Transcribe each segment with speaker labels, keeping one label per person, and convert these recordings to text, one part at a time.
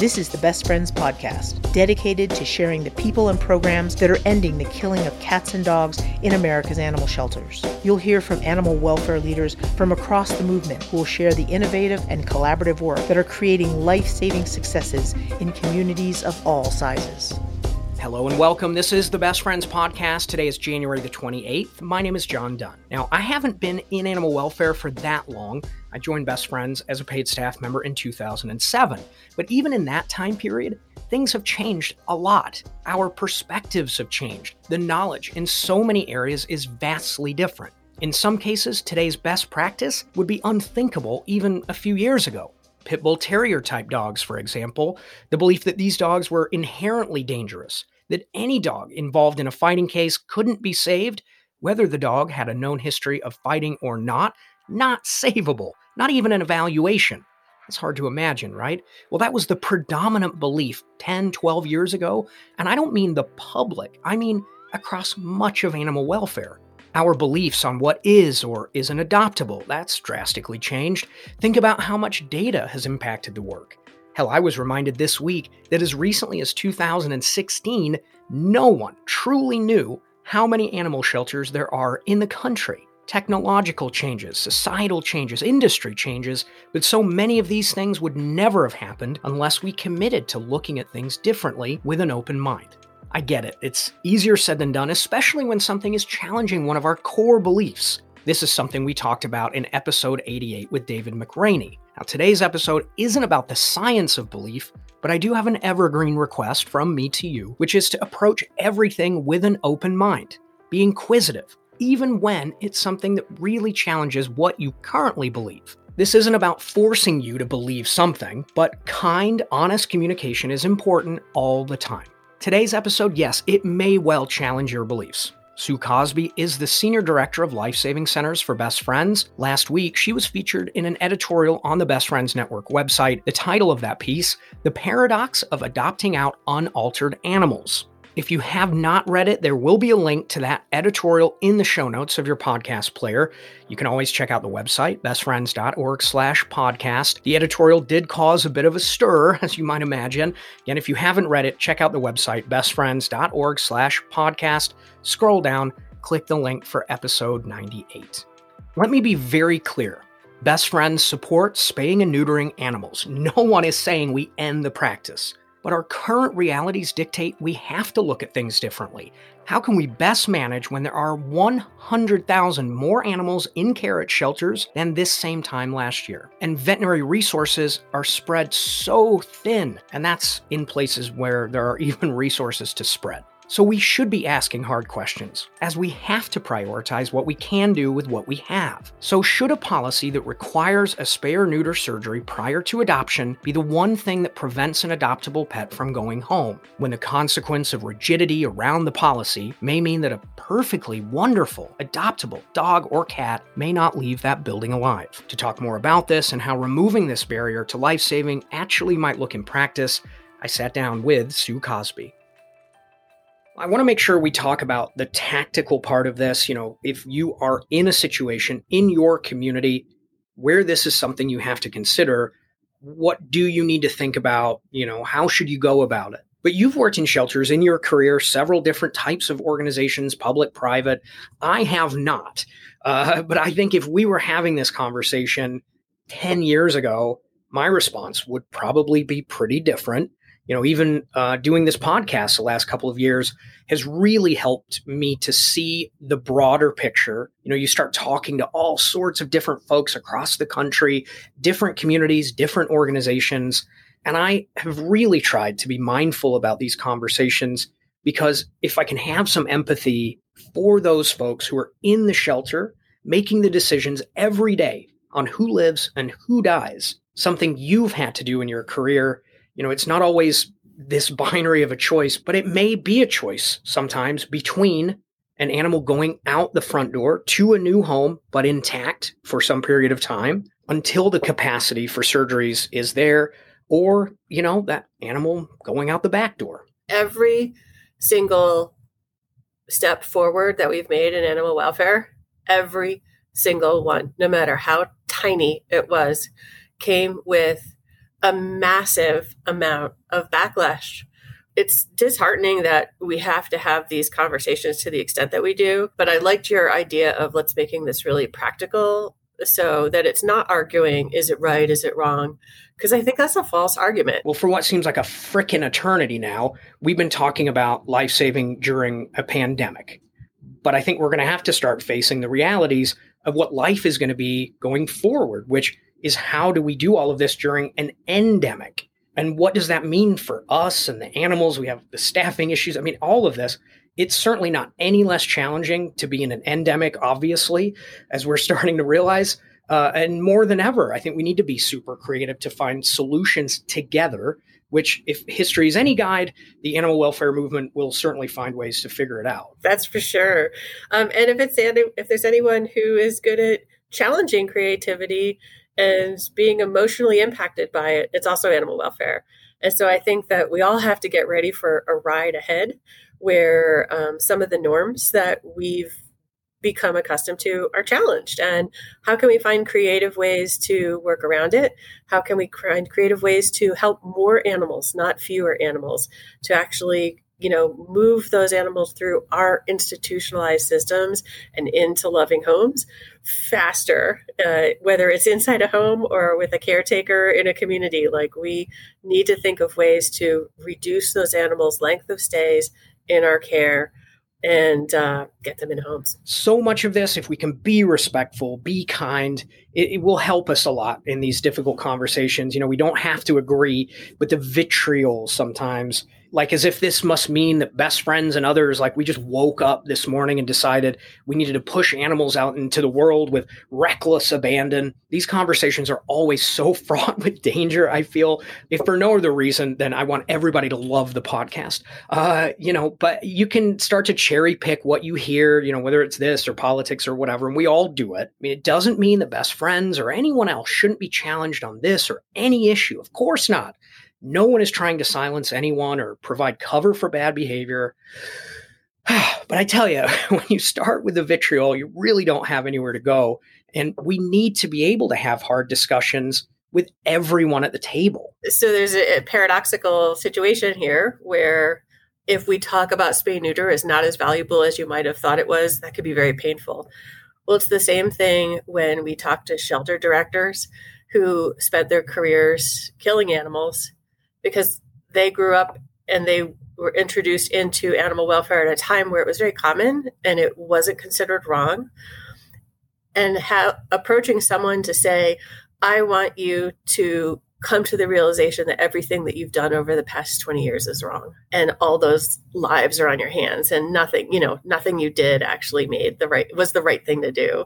Speaker 1: This is the Best Friends Podcast, dedicated to sharing the people and programs that are ending the killing of cats and dogs in America's animal shelters. You'll hear from animal welfare leaders from across the movement who will share the innovative and collaborative work that are creating life saving successes in communities of all sizes.
Speaker 2: Hello and welcome. This is the Best Friends Podcast. Today is January the 28th. My name is John Dunn. Now, I haven't been in animal welfare for that long. I joined Best Friends as a paid staff member in 2007. But even in that time period, things have changed a lot. Our perspectives have changed. The knowledge in so many areas is vastly different. In some cases, today's best practice would be unthinkable even a few years ago. Pit Bull Terrier type dogs, for example, the belief that these dogs were inherently dangerous, that any dog involved in a fighting case couldn't be saved, whether the dog had a known history of fighting or not, not savable, not even an evaluation. It's hard to imagine, right? Well, that was the predominant belief 10, 12 years ago. And I don't mean the public, I mean across much of animal welfare. Our beliefs on what is or isn't adoptable, that's drastically changed. Think about how much data has impacted the work. Hell, I was reminded this week that as recently as 2016, no one truly knew how many animal shelters there are in the country. Technological changes, societal changes, industry changes, but so many of these things would never have happened unless we committed to looking at things differently with an open mind. I get it, it's easier said than done, especially when something is challenging one of our core beliefs. This is something we talked about in episode 88 with David McRaney. Now, today's episode isn't about the science of belief, but I do have an evergreen request from me to you, which is to approach everything with an open mind. Be inquisitive, even when it's something that really challenges what you currently believe. This isn't about forcing you to believe something, but kind, honest communication is important all the time. Today's episode, yes, it may well challenge your beliefs. Sue Cosby is the Senior Director of Life Saving Centers for Best Friends. Last week, she was featured in an editorial on the Best Friends Network website. The title of that piece, The Paradox of Adopting Out Unaltered Animals. If you have not read it, there will be a link to that editorial in the show notes of your podcast player. You can always check out the website, bestfriends.org slash podcast. The editorial did cause a bit of a stir, as you might imagine. Again, if you haven't read it, check out the website, bestfriends.org slash podcast. Scroll down, click the link for episode 98. Let me be very clear. Best Friends supports spaying and neutering animals. No one is saying we end the practice. But our current realities dictate we have to look at things differently. How can we best manage when there are 100,000 more animals in care at shelters than this same time last year? And veterinary resources are spread so thin, and that's in places where there are even resources to spread. So we should be asking hard questions, as we have to prioritize what we can do with what we have. So, should a policy that requires a spay or neuter surgery prior to adoption be the one thing that prevents an adoptable pet from going home, when the consequence of rigidity around the policy may mean that a perfectly wonderful, adoptable dog or cat may not leave that building alive? To talk more about this and how removing this barrier to life saving actually might look in practice, I sat down with Sue Cosby. I want to make sure we talk about the tactical part of this. You know, if you are in a situation in your community where this is something you have to consider, what do you need to think about? You know, how should you go about it? But you've worked in shelters in your career, several different types of organizations, public, private. I have not. Uh, but I think if we were having this conversation 10 years ago, my response would probably be pretty different you know, even uh, doing this podcast the last couple of years has really helped me to see the broader picture. You know, you start talking to all sorts of different folks across the country, different communities, different organizations. And I have really tried to be mindful about these conversations because if I can have some empathy for those folks who are in the shelter, making the decisions every day on who lives and who dies, something you've had to do in your career you know, it's not always this binary of a choice, but it may be a choice sometimes between an animal going out the front door to a new home, but intact for some period of time until the capacity for surgeries is there, or, you know, that animal going out the back door.
Speaker 3: Every single step forward that we've made in animal welfare, every single one, no matter how tiny it was, came with a massive amount of backlash. It's disheartening that we have to have these conversations to the extent that we do, but I liked your idea of let's making this really practical so that it's not arguing is it right, is it wrong? Because I think that's a false argument.
Speaker 2: Well, for what seems like a freaking eternity now, we've been talking about life saving during a pandemic. But I think we're going to have to start facing the realities of what life is going to be going forward, which is how do we do all of this during an endemic? And what does that mean for us and the animals? We have the staffing issues. I mean, all of this. It's certainly not any less challenging to be in an endemic, obviously, as we're starting to realize. Uh, and more than ever, I think we need to be super creative to find solutions together. Which, if history is any guide, the animal welfare movement will certainly find ways to figure it out.
Speaker 3: That's for sure. Um, and if it's if there's anyone who is good at challenging creativity and being emotionally impacted by it, it's also animal welfare. And so I think that we all have to get ready for a ride ahead where um, some of the norms that we've become accustomed to are challenged and how can we find creative ways to work around it how can we find creative ways to help more animals not fewer animals to actually you know move those animals through our institutionalized systems and into loving homes faster uh, whether it's inside a home or with a caretaker in a community like we need to think of ways to reduce those animals length of stays in our care and uh, get them in homes.
Speaker 2: So much of this, if we can be respectful, be kind, it, it, will help us a lot in these difficult conversations. You know, we don't have to agree with the vitriol sometimes. Like as if this must mean that best friends and others like we just woke up this morning and decided we needed to push animals out into the world with reckless abandon. These conversations are always so fraught with danger i feel. If for no other reason then i want everybody to love the podcast. Uh, you know but you can start to cherry pick what you hear you know whether it's this or politics or whatever and we all do it. I mean it doesn't mean that best friends or anyone else shouldn't be challenged on this or any issue of course not no one is trying to silence anyone or provide cover for bad behavior. but I tell you, when you start with the vitriol, you really don't have anywhere to go. And we need to be able to have hard discussions with everyone at the table.
Speaker 3: So there's a paradoxical situation here where if we talk about spay neuter is not as valuable as you might have thought it was, that could be very painful. Well, it's the same thing when we talk to shelter directors who spent their careers killing animals because they grew up and they were introduced into animal welfare at a time where it was very common and it wasn't considered wrong. And how approaching someone to say, I want you to come to the realization that everything that you've done over the past 20 years is wrong and all those lives are on your hands and nothing you know nothing you did actually made the right was the right thing to do.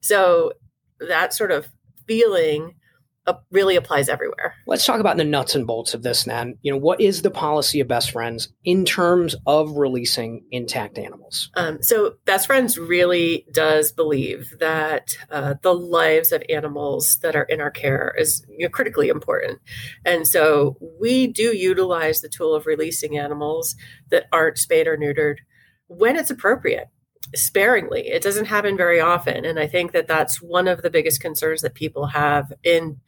Speaker 3: So that sort of feeling really applies everywhere.
Speaker 2: Let's talk about the nuts and bolts of this then. You know, what is the policy of Best Friends in terms of releasing intact animals?
Speaker 3: Um, so, Best Friends really does believe that uh, the lives of animals that are in our care is you know, critically important. And so, we do utilize the tool of releasing animals that aren't spayed or neutered when it's appropriate sparingly. It doesn't happen very often. And I think that that's one of the biggest concerns that people have in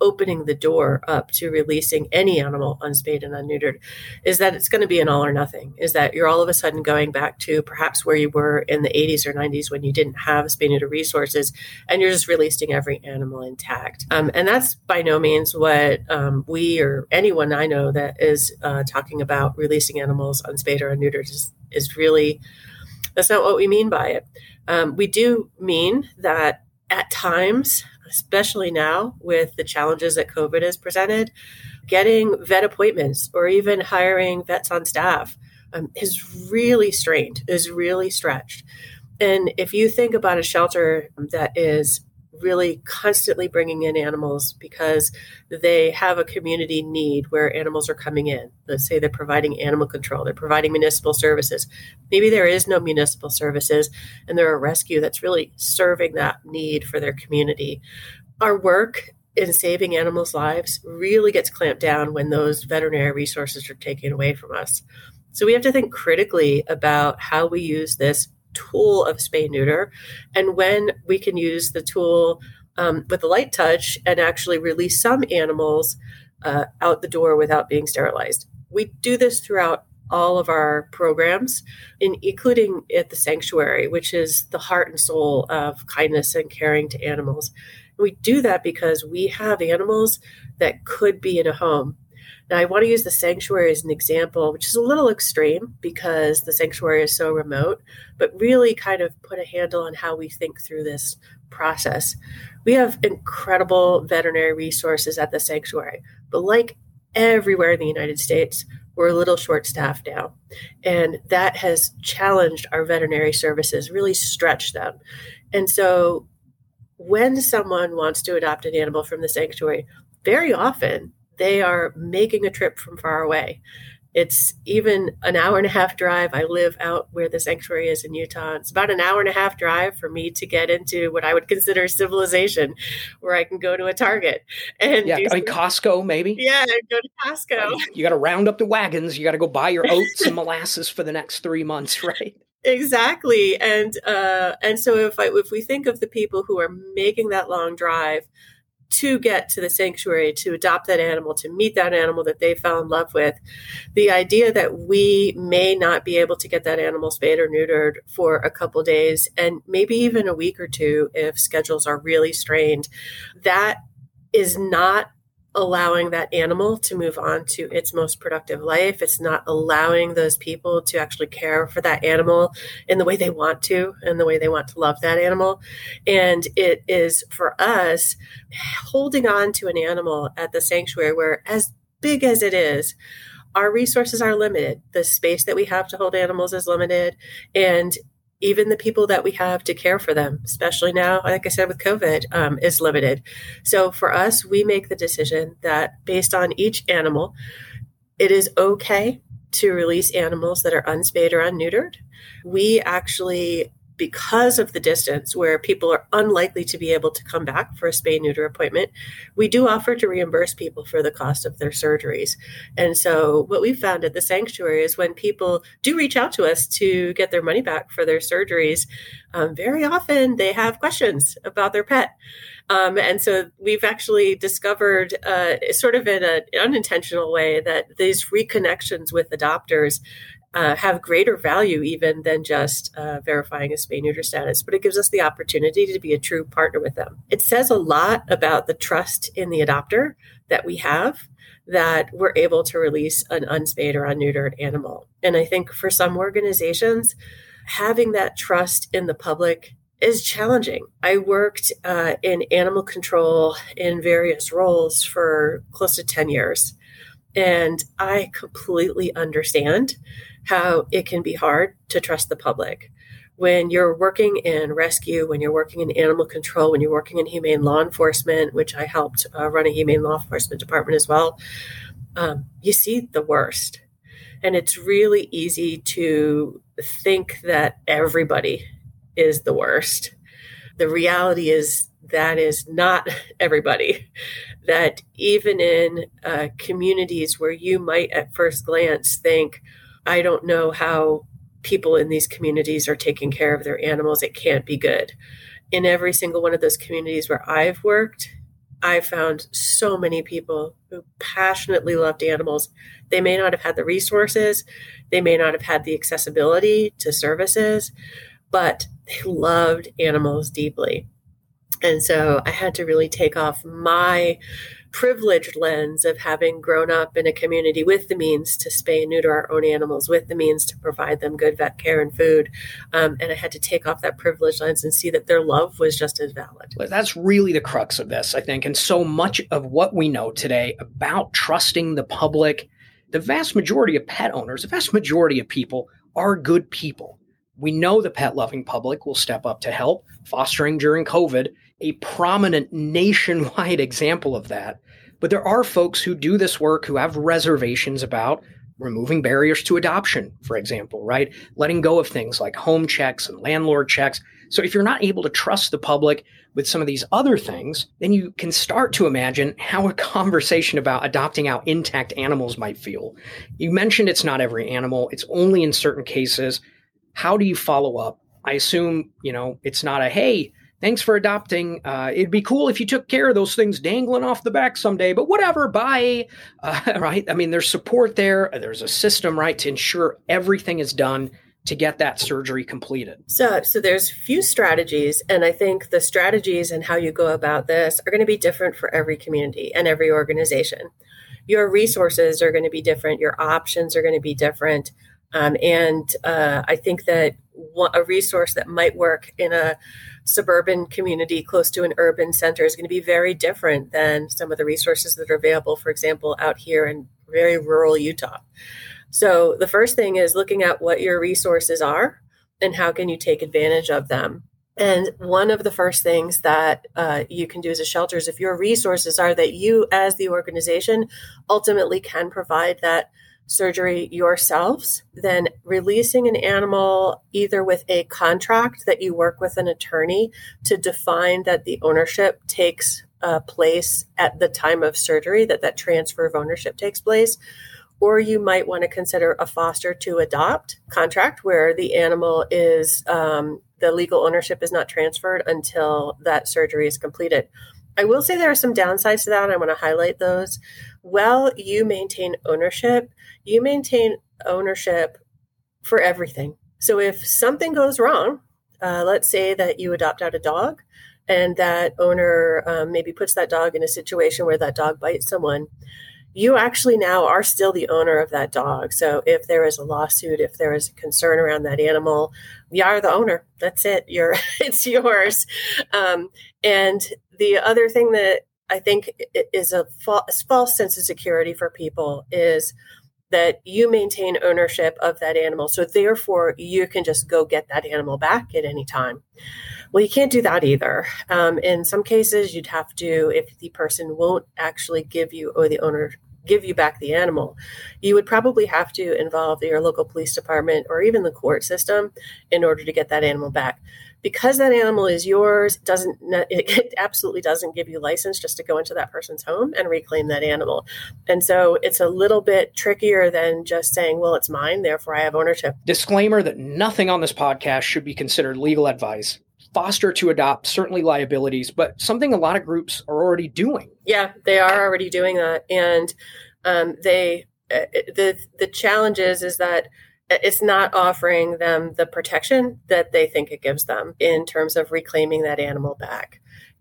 Speaker 3: opening the door up to releasing any animal unspayed and unneutered is that it's going to be an all or nothing is that you're all of a sudden going back to perhaps where you were in the 80s or 90s when you didn't have spay neuter resources and you're just releasing every animal intact um, and that's by no means what um, we or anyone i know that is uh, talking about releasing animals unspayed or unneutered is, is really that's not what we mean by it. Um, we do mean that at times, especially now with the challenges that COVID has presented, getting vet appointments or even hiring vets on staff um, is really strained, is really stretched. And if you think about a shelter that is really constantly bringing in animals because they have a community need where animals are coming in. Let's say they're providing animal control, they're providing municipal services. Maybe there is no municipal services and they're a rescue that's really serving that need for their community. Our work in saving animals' lives really gets clamped down when those veterinary resources are taken away from us. So we have to think critically about how we use this tool of spay neuter and when we can use the tool um, with a light touch and actually release some animals uh, out the door without being sterilized. We do this throughout all of our programs, in, including at the sanctuary, which is the heart and soul of kindness and caring to animals. We do that because we have animals that could be in a home. Now, I want to use the sanctuary as an example, which is a little extreme because the sanctuary is so remote, but really kind of put a handle on how we think through this process. We have incredible veterinary resources at the sanctuary, but like everywhere in the United States, we're a little short staffed now. And that has challenged our veterinary services, really stretched them. And so when someone wants to adopt an animal from the sanctuary, very often they are making a trip from far away. It's even an hour and a half drive. I live out where the sanctuary is in Utah. It's about an hour and a half drive for me to get into what I would consider civilization, where I can go to a Target
Speaker 2: and yeah, I mean Costco maybe.
Speaker 3: Yeah, go to Costco.
Speaker 2: You got to round up the wagons. You got to go buy your oats and molasses for the next three months, right?
Speaker 3: Exactly, and uh, and so if I, if we think of the people who are making that long drive to get to the sanctuary, to adopt that animal, to meet that animal that they fell in love with. The idea that we may not be able to get that animal spayed or neutered for a couple days and maybe even a week or two if schedules are really strained, that is not allowing that animal to move on to its most productive life. It's not allowing those people to actually care for that animal in the way they want to and the way they want to love that animal. And it is for us holding on to an animal at the sanctuary where, as big as it is, our resources are limited. The space that we have to hold animals is limited. And even the people that we have to care for them, especially now, like I said, with COVID, um, is limited. So for us, we make the decision that based on each animal, it is okay to release animals that are unspayed or unneutered. We actually because of the distance where people are unlikely to be able to come back for a spay neuter appointment, we do offer to reimburse people for the cost of their surgeries. And so, what we found at the sanctuary is when people do reach out to us to get their money back for their surgeries, um, very often they have questions about their pet. Um, and so we've actually discovered, uh, sort of in an unintentional way, that these reconnections with adopters uh, have greater value even than just uh, verifying a spay neuter status, but it gives us the opportunity to be a true partner with them. It says a lot about the trust in the adopter that we have that we're able to release an unspayed or unneutered animal. And I think for some organizations, having that trust in the public is challenging. I worked uh, in animal control in various roles for close to 10 years. And I completely understand how it can be hard to trust the public. When you're working in rescue, when you're working in animal control, when you're working in humane law enforcement, which I helped uh, run a humane law enforcement department as well, um, you see the worst. And it's really easy to think that everybody is the worst. The reality is that is not everybody. That even in uh, communities where you might at first glance think, I don't know how people in these communities are taking care of their animals. It can't be good. In every single one of those communities where I've worked, I found so many people who passionately loved animals. They may not have had the resources, they may not have had the accessibility to services, but they loved animals deeply. And so I had to really take off my privileged lens of having grown up in a community with the means to spay and neuter our own animals, with the means to provide them good vet care and food. Um, and I had to take off that privileged lens and see that their love was just as valid.
Speaker 2: That's really the crux of this, I think. And so much of what we know today about trusting the public, the vast majority of pet owners, the vast majority of people are good people. We know the pet loving public will step up to help. Fostering during COVID a prominent nationwide example of that. But there are folks who do this work who have reservations about removing barriers to adoption, for example, right? Letting go of things like home checks and landlord checks. So if you're not able to trust the public with some of these other things, then you can start to imagine how a conversation about adopting out intact animals might feel. You mentioned it's not every animal, it's only in certain cases. How do you follow up? I assume, you know, it's not a hey, thanks for adopting. Uh, it'd be cool if you took care of those things dangling off the back someday, but whatever, bye. Uh, right? I mean, there's support there. There's a system, right, to ensure everything is done to get that surgery completed?
Speaker 3: So, so there's few strategies, and I think the strategies and how you go about this are going to be different for every community and every organization. Your resources are going to be different. Your options are going to be different. Um, and uh, I think that a resource that might work in a suburban community close to an urban center is going to be very different than some of the resources that are available, for example, out here in very rural Utah. So the first thing is looking at what your resources are and how can you take advantage of them. And one of the first things that uh, you can do as a shelter is if your resources are that you, as the organization, ultimately can provide that surgery yourselves, then releasing an animal either with a contract that you work with an attorney to define that the ownership takes uh, place at the time of surgery, that that transfer of ownership takes place, or you might want to consider a foster to adopt contract where the animal is um, the legal ownership is not transferred until that surgery is completed. I will say there are some downsides to that, I want to highlight those. Well, you maintain ownership, you maintain ownership for everything. So if something goes wrong, uh, let's say that you adopt out a dog and that owner um, maybe puts that dog in a situation where that dog bites someone you actually now are still the owner of that dog. So if there is a lawsuit, if there is a concern around that animal, you are the owner. That's it. You're it's yours. Um, and the other thing that I think is a false, false sense of security for people is that you maintain ownership of that animal. So therefore, you can just go get that animal back at any time. Well, you can't do that either. Um, in some cases, you'd have to, if the person won't actually give you, or the owner give you back the animal, you would probably have to involve your local police department or even the court system in order to get that animal back. Because that animal is yours, doesn't it absolutely doesn't give you license just to go into that person's home and reclaim that animal. And so it's a little bit trickier than just saying, "Well, it's mine, therefore I have ownership."
Speaker 2: Disclaimer that nothing on this podcast should be considered legal advice foster to adopt certainly liabilities, but something a lot of groups are already doing.
Speaker 3: Yeah, they are already doing that, and um, they uh, the the challenge is is that it's not offering them the protection that they think it gives them in terms of reclaiming that animal back.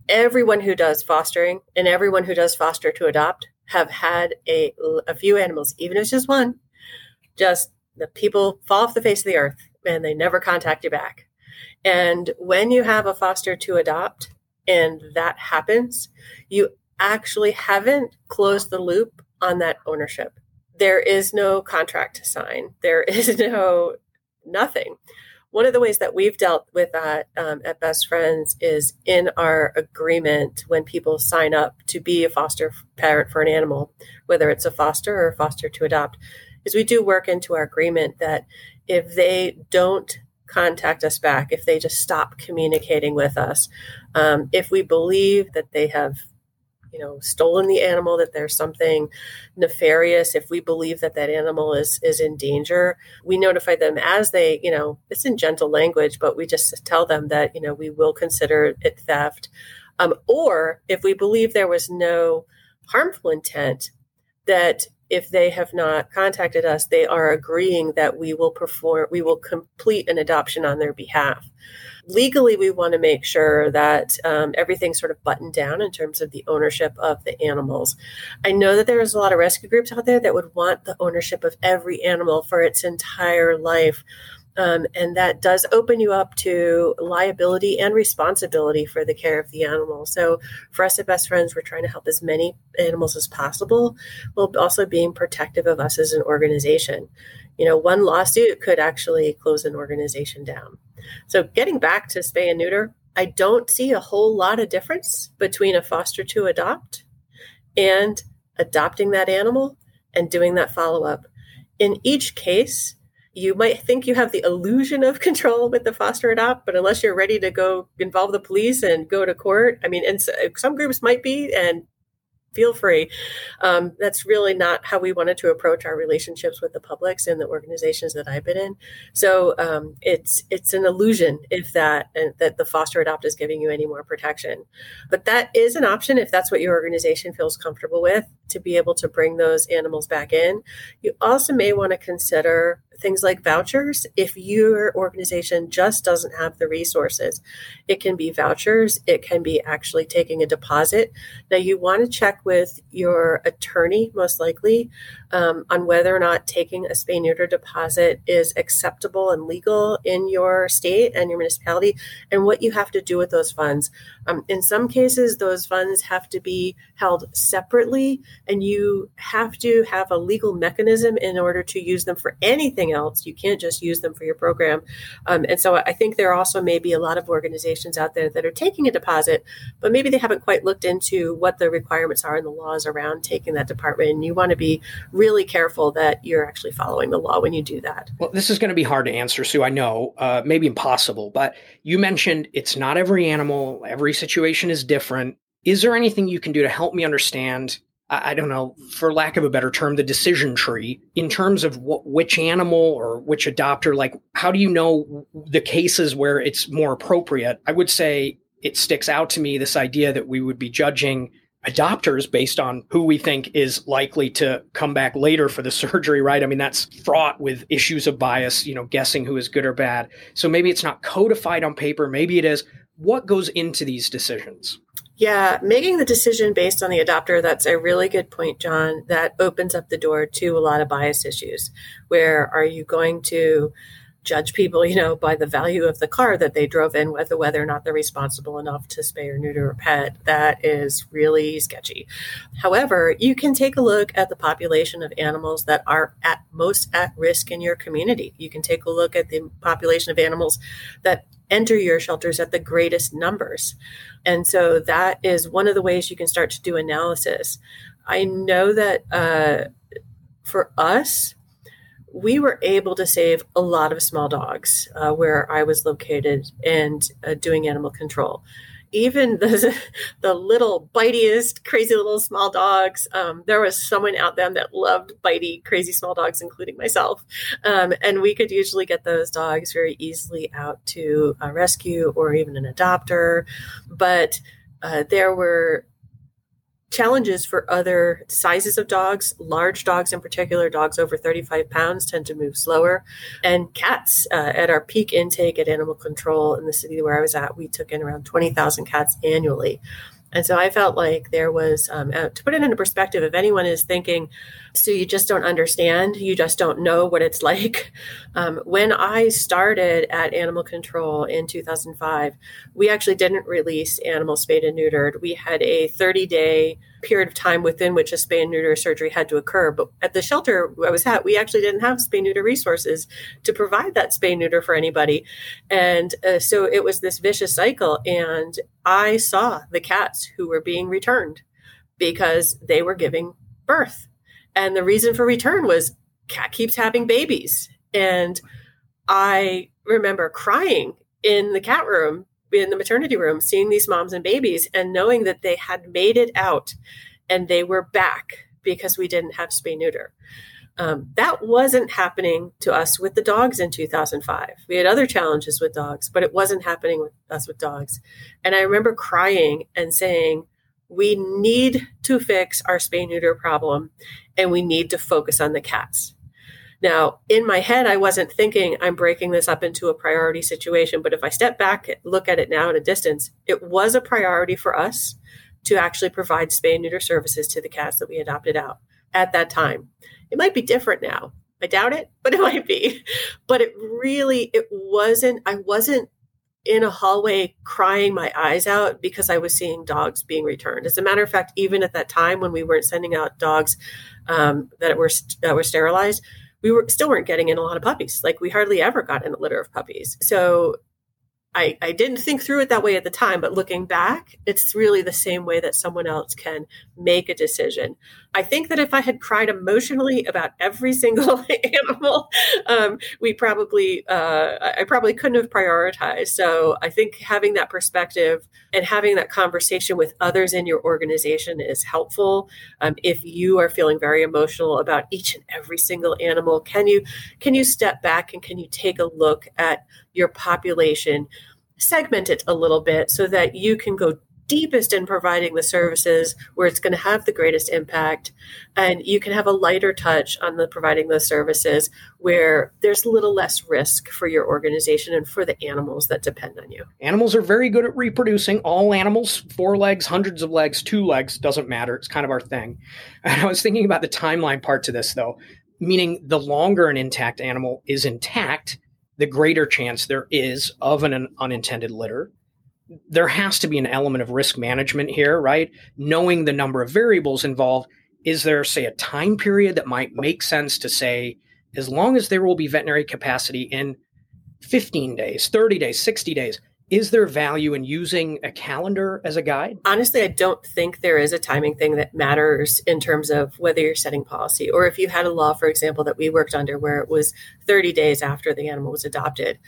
Speaker 3: Everyone who does fostering and everyone who does foster to adopt have had a, a few animals, even if it's just one, just the people fall off the face of the earth and they never contact you back. And when you have a foster to adopt and that happens, you actually haven't closed the loop on that ownership. There is no contract to sign, there is no nothing. One of the ways that we've dealt with that um, at Best Friends is in our agreement when people sign up to be a foster parent for an animal, whether it's a foster or a foster to adopt, is we do work into our agreement that if they don't contact us back, if they just stop communicating with us, um, if we believe that they have you know stolen the animal that there's something nefarious if we believe that that animal is is in danger we notify them as they you know it's in gentle language but we just tell them that you know we will consider it theft. Um, or if we believe there was no harmful intent that if they have not contacted us, they are agreeing that we will perform, we will complete an adoption on their behalf. Legally, we want to make sure that um, everything's sort of buttoned down in terms of the ownership of the animals. I know that there's a lot of rescue groups out there that would want the ownership of every animal for its entire life. Um, and that does open you up to liability and responsibility for the care of the animal. So, for us at Best Friends, we're trying to help as many animals as possible, while also being protective of us as an organization. You know, one lawsuit could actually close an organization down. So, getting back to spay and neuter, I don't see a whole lot of difference between a foster to adopt and adopting that animal and doing that follow up. In each case, you might think you have the illusion of control with the foster adopt, but unless you're ready to go involve the police and go to court, I mean, and some groups might be, and feel free. Um, that's really not how we wanted to approach our relationships with the publics and the organizations that I've been in. So um, it's it's an illusion if that uh, that the foster adopt is giving you any more protection, but that is an option if that's what your organization feels comfortable with to be able to bring those animals back in. You also may want to consider things like vouchers if your organization just doesn't have the resources. It can be vouchers, it can be actually taking a deposit. Now, you want to check with your attorney, most likely, um, on whether or not taking a spay neuter deposit is acceptable and legal in your state and your municipality, and what you have to do with those funds. Um, in some cases, those funds have to be held separately, and you have to have a legal mechanism in order to use them for anything else. You can't just use them for your program. Um, and so I think there also may be a lot of organizations out there that are taking a deposit, but maybe they haven't quite looked into what the requirements are and the laws around taking that department. And you want to be really careful that you're actually following the law when you do that.
Speaker 2: Well, this is going to be hard to answer, Sue. I know, uh, maybe impossible, but you mentioned it's not every animal, every situation is different. Is there anything you can do to help me understand? I don't know, for lack of a better term, the decision tree in terms of what, which animal or which adopter, like, how do you know the cases where it's more appropriate? I would say it sticks out to me this idea that we would be judging adopters based on who we think is likely to come back later for the surgery, right? I mean, that's fraught with issues of bias, you know, guessing who is good or bad. So maybe it's not codified on paper, maybe it is. What goes into these decisions?
Speaker 3: Yeah, making the decision based on the adopter, that's a really good point, John. That opens up the door to a lot of bias issues. Where are you going to judge people, you know, by the value of the car that they drove in, whether whether or not they're responsible enough to spay or neuter a pet. That is really sketchy. However, you can take a look at the population of animals that are at most at risk in your community. You can take a look at the population of animals that enter your shelters at the greatest numbers. And so that is one of the ways you can start to do analysis. I know that uh, for us, we were able to save a lot of small dogs uh, where I was located and uh, doing animal control. Even the, the little bitiest, crazy little small dogs, um, there was someone out there that loved bitey, crazy small dogs, including myself. Um, and we could usually get those dogs very easily out to a rescue or even an adopter. But uh, there were challenges for other sizes of dogs. Large dogs, in particular, dogs over 35 pounds, tend to move slower. And cats, uh, at our peak intake at animal control in the city where I was at, we took in around 20,000 cats annually. And so I felt like there was, um, uh, to put it into perspective, if anyone is thinking, so you just don't understand, you just don't know what it's like. Um, when I started at Animal Control in 2005, we actually didn't release animals spayed and neutered. We had a 30 day period of time within which a spay and neuter surgery had to occur. But at the shelter I was at, we actually didn't have spay neuter resources to provide that spay neuter for anybody. And uh, so it was this vicious cycle. And I saw the cats who were being returned because they were giving birth. And the reason for return was cat keeps having babies. And I remember crying in the cat room in the maternity room seeing these moms and babies and knowing that they had made it out and they were back because we didn't have spay neuter. Um, that wasn't happening to us with the dogs in 2005. We had other challenges with dogs, but it wasn't happening with us with dogs. And I remember crying and saying, we need to fix our spay neuter problem and we need to focus on the cats now, in my head, I wasn't thinking I'm breaking this up into a priority situation. But if I step back, look at it now at a distance, it was a priority for us to actually provide spay neuter services to the cats that we adopted out at that time. It might be different now. I doubt it, but it might be. But it really, it wasn't, I wasn't in a hallway crying my eyes out because I was seeing dogs being returned. As a matter of fact, even at that time when we weren't sending out dogs um, that were that were sterilized, we were still weren't getting in a lot of puppies. Like we hardly ever got in a litter of puppies. So I, I didn't think through it that way at the time, but looking back, it's really the same way that someone else can make a decision. I think that if I had cried emotionally about every single animal, um, we probably, uh, I probably couldn't have prioritized. So I think having that perspective and having that conversation with others in your organization is helpful. Um, if you are feeling very emotional about each and every single animal, can you can you step back and can you take a look at your population? Segment it a little bit so that you can go deepest in providing the services where it's going to have the greatest impact. And you can have a lighter touch on the providing those services where there's a little less risk for your organization and for the animals that depend on you.
Speaker 2: Animals are very good at reproducing. All animals four legs hundreds of legs two legs doesn't matter. It's kind of our thing. And i was thinking about the timeline part to this though meaning the longer an intact animal is intact the greater chance there is of an unintended litter. There has to be an element of risk management here, right? Knowing the number of variables involved. Is there, say, a time period that might make sense to say, as long as there will be veterinary capacity in 15 days, 30 days, 60 days, is there value in using a calendar as a guide?
Speaker 3: Honestly, I don't think there is a timing thing that matters in terms of whether you're setting policy or if you had a law, for example, that we worked under where it was 30 days after the animal was adopted.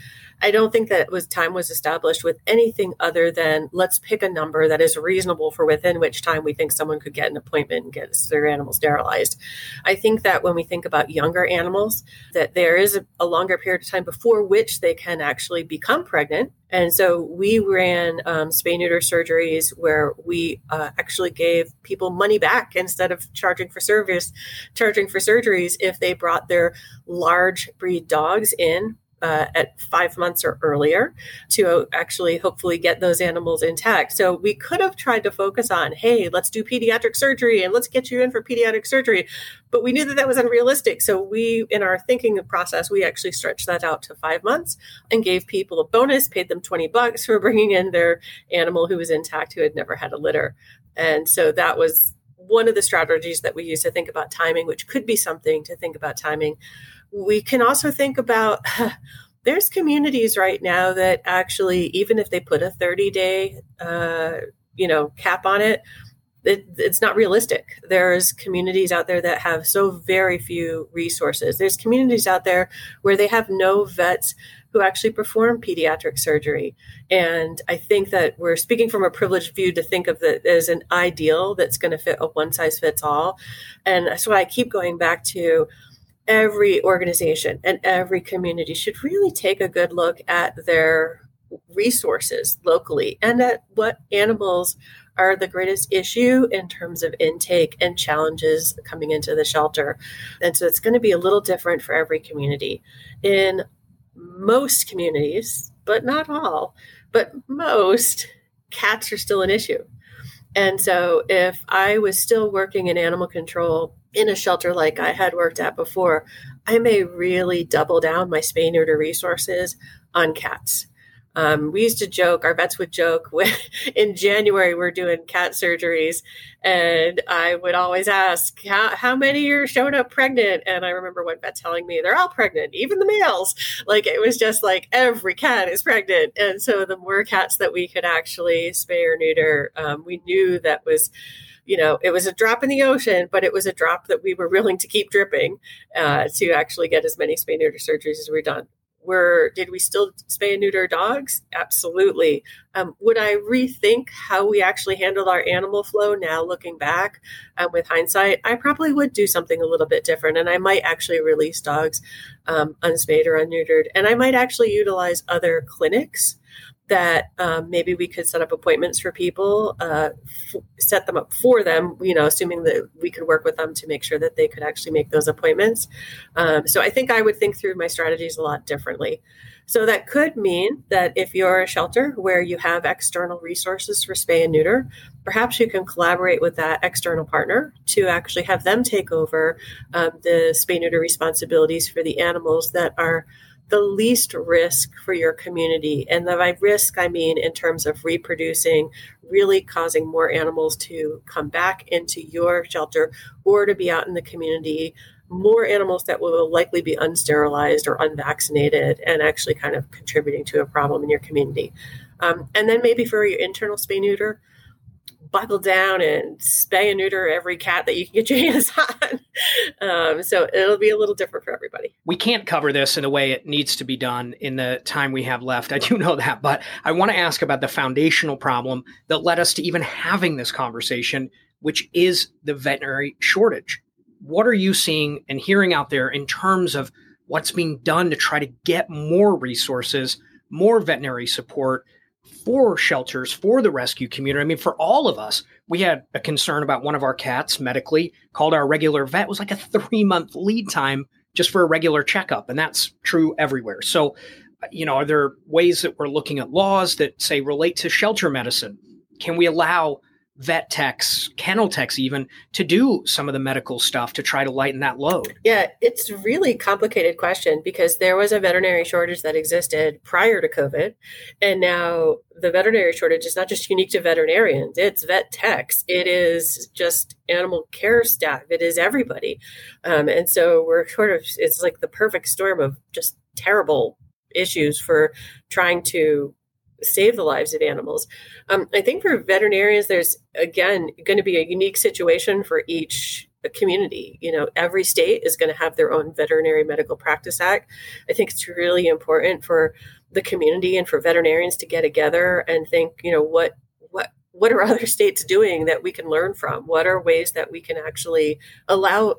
Speaker 3: I don't think that was time was established with anything other than let's pick a number that is reasonable for within which time we think someone could get an appointment and get their animal sterilized. I think that when we think about younger animals, that there is a, a longer period of time before which they can actually become pregnant. And so we ran um, spay neuter surgeries where we uh, actually gave people money back instead of charging for service, charging for surgeries if they brought their large breed dogs in uh, at five months or earlier to actually hopefully get those animals intact. So we could have tried to focus on, hey, let's do pediatric surgery and let's get you in for pediatric surgery. But we knew that that was unrealistic. So we, in our thinking process, we actually stretched that out to five months and gave people a bonus, paid them 20 bucks for bringing in their animal who was intact, who had never had a litter. And so that was one of the strategies that we use to think about timing, which could be something to think about timing we can also think about there's communities right now that actually even if they put a 30 day uh, you know cap on it, it it's not realistic. There's communities out there that have so very few resources. There's communities out there where they have no vets who actually perform pediatric surgery. And i think that we're speaking from a privileged view to think of it as an ideal that's going to fit a one size fits all and that's why i keep going back to every organization and every community should really take a good look at their resources locally and at what animals are the greatest issue in terms of intake and challenges coming into the shelter. And so it's going to be a little different for every community. In most communities, but not all, but most, cats are still an issue. And so if I was still working in animal control in a shelter like I had worked at before, I may really double down my spay neuter resources on cats. Um, we used to joke, our vets would joke when in January we're doing cat surgeries, and I would always ask, how, how many are showing up pregnant? And I remember one vet telling me they're all pregnant, even the males. Like it was just like every cat is pregnant. And so the more cats that we could actually spay or neuter, um, we knew that was you know, it was a drop in the ocean, but it was a drop that we were willing to keep dripping uh, to actually get as many spay neuter surgeries as we've done. Were did we still spay and neuter dogs? Absolutely. Um, would I rethink how we actually handled our animal flow now, looking back um, with hindsight? I probably would do something a little bit different, and I might actually release dogs um, unspayed or unneutered, and I might actually utilize other clinics that um, maybe we could set up appointments for people, uh, f- set them up for them, you know, assuming that we could work with them to make sure that they could actually make those appointments. Um, so I think I would think through my strategies a lot differently. So that could mean that if you're a shelter where you have external resources for spay and neuter, perhaps you can collaborate with that external partner to actually have them take over um, the spay and neuter responsibilities for the animals that are the least risk for your community. And by risk, I mean in terms of reproducing, really causing more animals to come back into your shelter or to be out in the community more animals that will likely be unsterilized or unvaccinated and actually kind of contributing to a problem in your community. Um, and then maybe for your internal spay neuter, buckle down and spay and neuter every cat that you can get your hands on. Um, so it'll be a little different for everybody.
Speaker 2: We can't cover this in the way it needs to be done in the time we have left. I do know that, but I want to ask about the foundational problem that led us to even having this conversation, which is the veterinary shortage. What are you seeing and hearing out there in terms of what's being done to try to get more resources, more veterinary support? For shelters, for the rescue community. I mean, for all of us, we had a concern about one of our cats medically, called our regular vet. It was like a three month lead time just for a regular checkup. And that's true everywhere. So, you know, are there ways that we're looking at laws that say relate to shelter medicine? Can we allow vet techs, kennel techs even, to do some of the medical stuff to try to lighten that load?
Speaker 3: Yeah, it's really complicated question because there was a veterinary shortage that existed prior to COVID. And now the veterinary shortage is not just unique to veterinarians, it's vet techs, it is just animal care staff, it is everybody. Um, and so we're sort of, it's like the perfect storm of just terrible issues for trying to save the lives of animals. Um, I think for veterinarians, there's again going to be a unique situation for each community. You know, every state is going to have their own veterinary medical practice act. I think it's really important for the community and for veterinarians to get together and think, you know, what what what are other states doing that we can learn from? What are ways that we can actually allow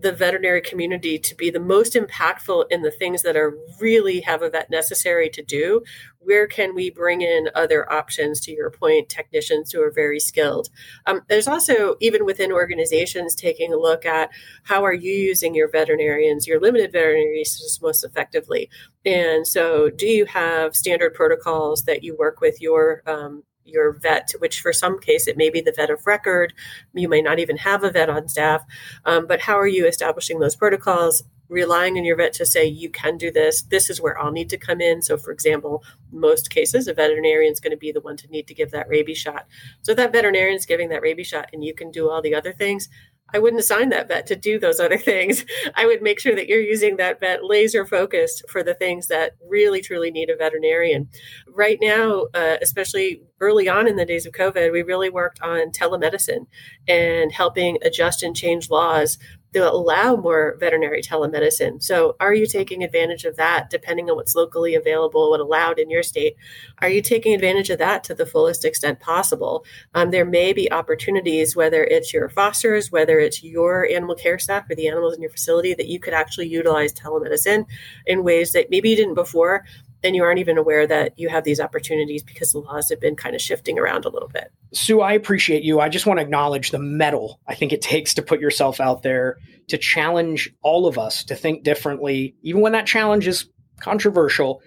Speaker 3: the veterinary community to be the most impactful in the things that are really have a vet necessary to do where can we bring in other options to your point technicians who are very skilled? Um, there's also even within organizations taking a look at how are you using your veterinarians your limited veterinary resources most effectively? And so do you have standard protocols that you work with your um, your vet, which for some case it may be the vet of record. You may not even have a vet on staff. Um, but how are you establishing those protocols? Relying on your vet to say, you can do this. This is where I'll need to come in. So, for example, most cases, a veterinarian is going to be the one to need to give that rabies shot. So, that veterinarian is giving that rabies shot and you can do all the other things. I wouldn't assign that vet to do those other things. I would make sure that you're using that vet laser focused for the things that really truly need a veterinarian. Right now, uh, especially early on in the days of COVID, we really worked on telemedicine and helping adjust and change laws to allow more veterinary telemedicine. So, are you taking advantage of that depending on what's locally available, what allowed in your state? Are you taking advantage of that to the fullest extent possible? Um, there may be opportunities, whether it's your fosters, whether it's your animal care staff or the animals in your facility, that you could actually utilize telemedicine in ways that maybe you didn't before and you aren't even aware that you have these opportunities because the laws have been kind of shifting around a little bit.
Speaker 2: Sue, I appreciate you. I just want to acknowledge the mettle I think it takes to put yourself out there to challenge all of us to think differently, even when that challenge is controversial.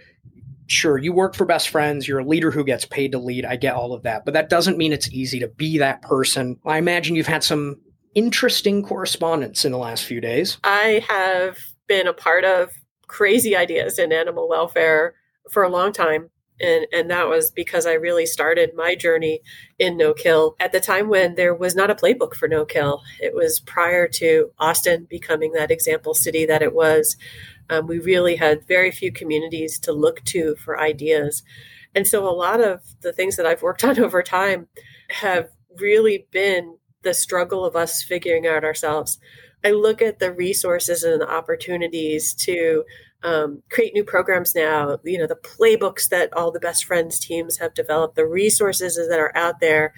Speaker 2: Sure, you work for Best Friends, you're a leader who gets paid to lead. I get all of that. But that doesn't mean it's easy to be that person. I imagine you've had some interesting correspondence in the last few days.
Speaker 3: I have been a part of crazy ideas in animal welfare for a long time. And, and that was because I really started my journey in no kill at the time when there was not a playbook for no kill. It was prior to Austin becoming that example city that it was. Um, we really had very few communities to look to for ideas. And so a lot of the things that I've worked on over time have really been the struggle of us figuring out ourselves. I look at the resources and the opportunities to um, create new programs now. You know, the playbooks that all the best friends teams have developed, the resources that are out there.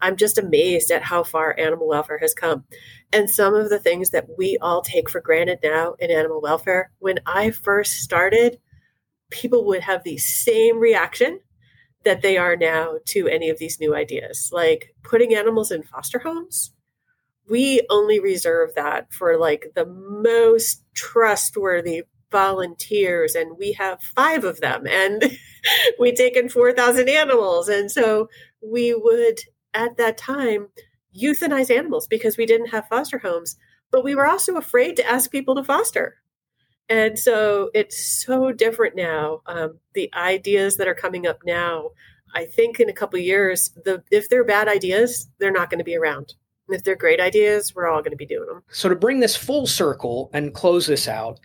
Speaker 3: I'm just amazed at how far animal welfare has come. And some of the things that we all take for granted now in animal welfare, when I first started, people would have the same reaction that they are now to any of these new ideas, like putting animals in foster homes we only reserve that for like the most trustworthy volunteers and we have five of them and we take in 4000 animals. And so we would at that time euthanize animals because we didn't have foster homes but we were also afraid to ask people to foster. And so it's so different now. Um, the ideas that are coming up now i think in a couple years the if they're bad ideas they're not going to be around. If they're great ideas, we're all going to be doing them.
Speaker 2: So, to bring this full circle and close this out,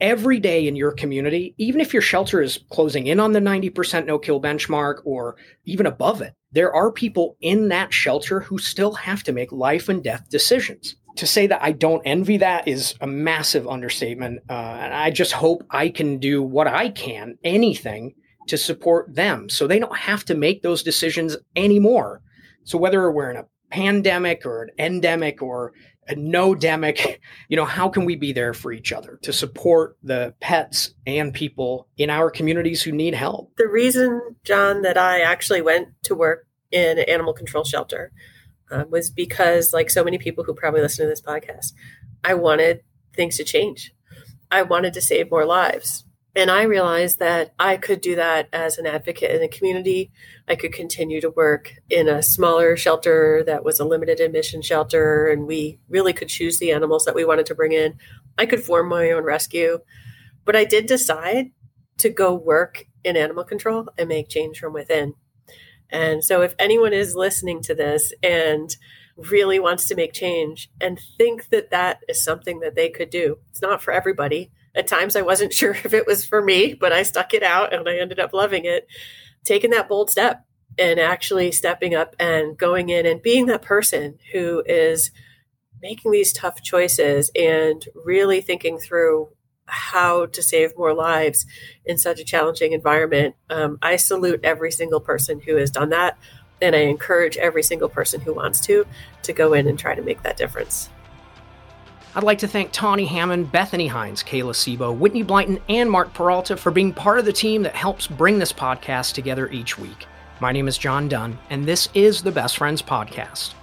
Speaker 2: every day in your community, even if your shelter is closing in on the 90% no kill benchmark or even above it, there are people in that shelter who still have to make life and death decisions. To say that I don't envy that is a massive understatement. Uh, and I just hope I can do what I can, anything, to support them so they don't have to make those decisions anymore. So, whether we're in a pandemic or an endemic or no demic, you know, how can we be there for each other to support the pets and people in our communities who need help?
Speaker 3: The reason, John, that I actually went to work in an animal control shelter uh, was because, like so many people who probably listen to this podcast, I wanted things to change. I wanted to save more lives. And I realized that I could do that as an advocate in the community. I could continue to work in a smaller shelter that was a limited admission shelter, and we really could choose the animals that we wanted to bring in. I could form my own rescue. But I did decide to go work in animal control and make change from within. And so, if anyone is listening to this and really wants to make change and think that that is something that they could do, it's not for everybody at times, I wasn't sure if it was for me, but I stuck it out and I ended up loving it. Taking that bold step and actually stepping up and going in and being that person who is making these tough choices and really thinking through how to save more lives in such a challenging environment. Um, I salute every single person who has done that. And I encourage every single person who wants to to go in and try to make that difference.
Speaker 2: I'd like to thank Tawny Hammond, Bethany Hines, Kayla Sebo, Whitney Blyton, and Mark Peralta for being part of the team that helps bring this podcast together each week. My name is John Dunn, and this is the Best Friends Podcast.